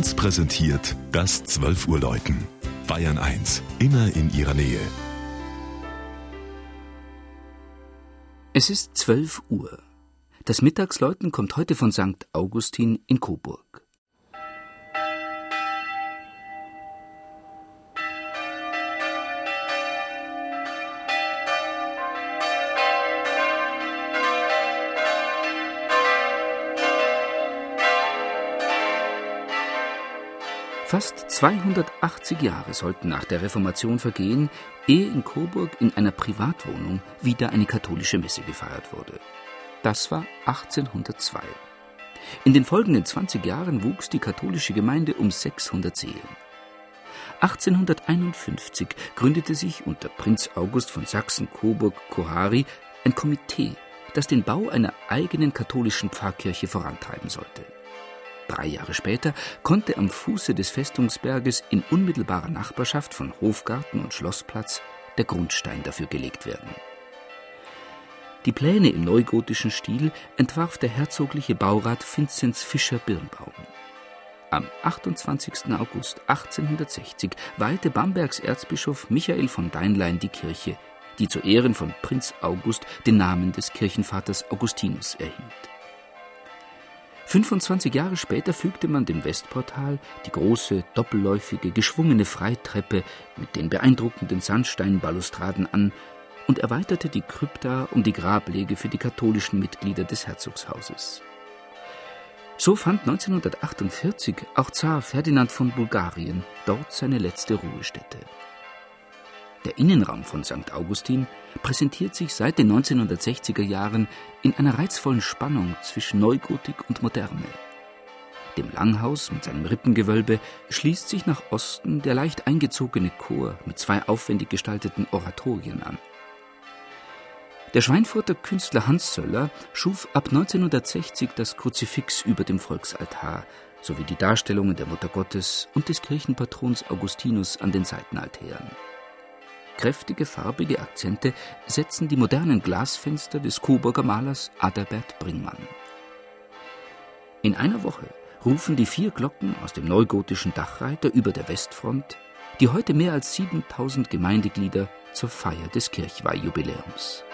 1 präsentiert das 12 Uhr Läuten. Bayern 1, immer in ihrer Nähe. Es ist 12 Uhr. Das Mittagsläuten kommt heute von St. Augustin in Coburg. Fast 280 Jahre sollten nach der Reformation vergehen, ehe in Coburg in einer Privatwohnung wieder eine katholische Messe gefeiert wurde. Das war 1802. In den folgenden 20 Jahren wuchs die katholische Gemeinde um 600 Seelen. 1851 gründete sich unter Prinz August von Sachsen-Coburg-Kohari ein Komitee, das den Bau einer eigenen katholischen Pfarrkirche vorantreiben sollte. Drei Jahre später konnte am Fuße des Festungsberges in unmittelbarer Nachbarschaft von Hofgarten und Schlossplatz der Grundstein dafür gelegt werden. Die Pläne im neugotischen Stil entwarf der herzogliche Baurat Vinzenz Fischer-Birnbaum. Am 28. August 1860 weihte Bambergs Erzbischof Michael von Deinlein die Kirche, die zu Ehren von Prinz August den Namen des Kirchenvaters Augustinus erhielt. 25 Jahre später fügte man dem Westportal die große, doppelläufige, geschwungene Freitreppe mit den beeindruckenden Sandsteinbalustraden an und erweiterte die Krypta um die Grablege für die katholischen Mitglieder des Herzogshauses. So fand 1948 auch Zar Ferdinand von Bulgarien dort seine letzte Ruhestätte. Der Innenraum von St. Augustin präsentiert sich seit den 1960er Jahren in einer reizvollen Spannung zwischen Neugotik und Moderne. Dem Langhaus mit seinem Rippengewölbe schließt sich nach Osten der leicht eingezogene Chor mit zwei aufwendig gestalteten Oratorien an. Der Schweinfurter Künstler Hans Söller schuf ab 1960 das Kruzifix über dem Volksaltar sowie die Darstellungen der Mutter Gottes und des Kirchenpatrons Augustinus an den Seitenaltären. Kräftige farbige Akzente setzen die modernen Glasfenster des Coburger Malers Adalbert Bringmann. In einer Woche rufen die vier Glocken aus dem neugotischen Dachreiter über der Westfront die heute mehr als 7000 Gemeindeglieder zur Feier des Kirchweihjubiläums.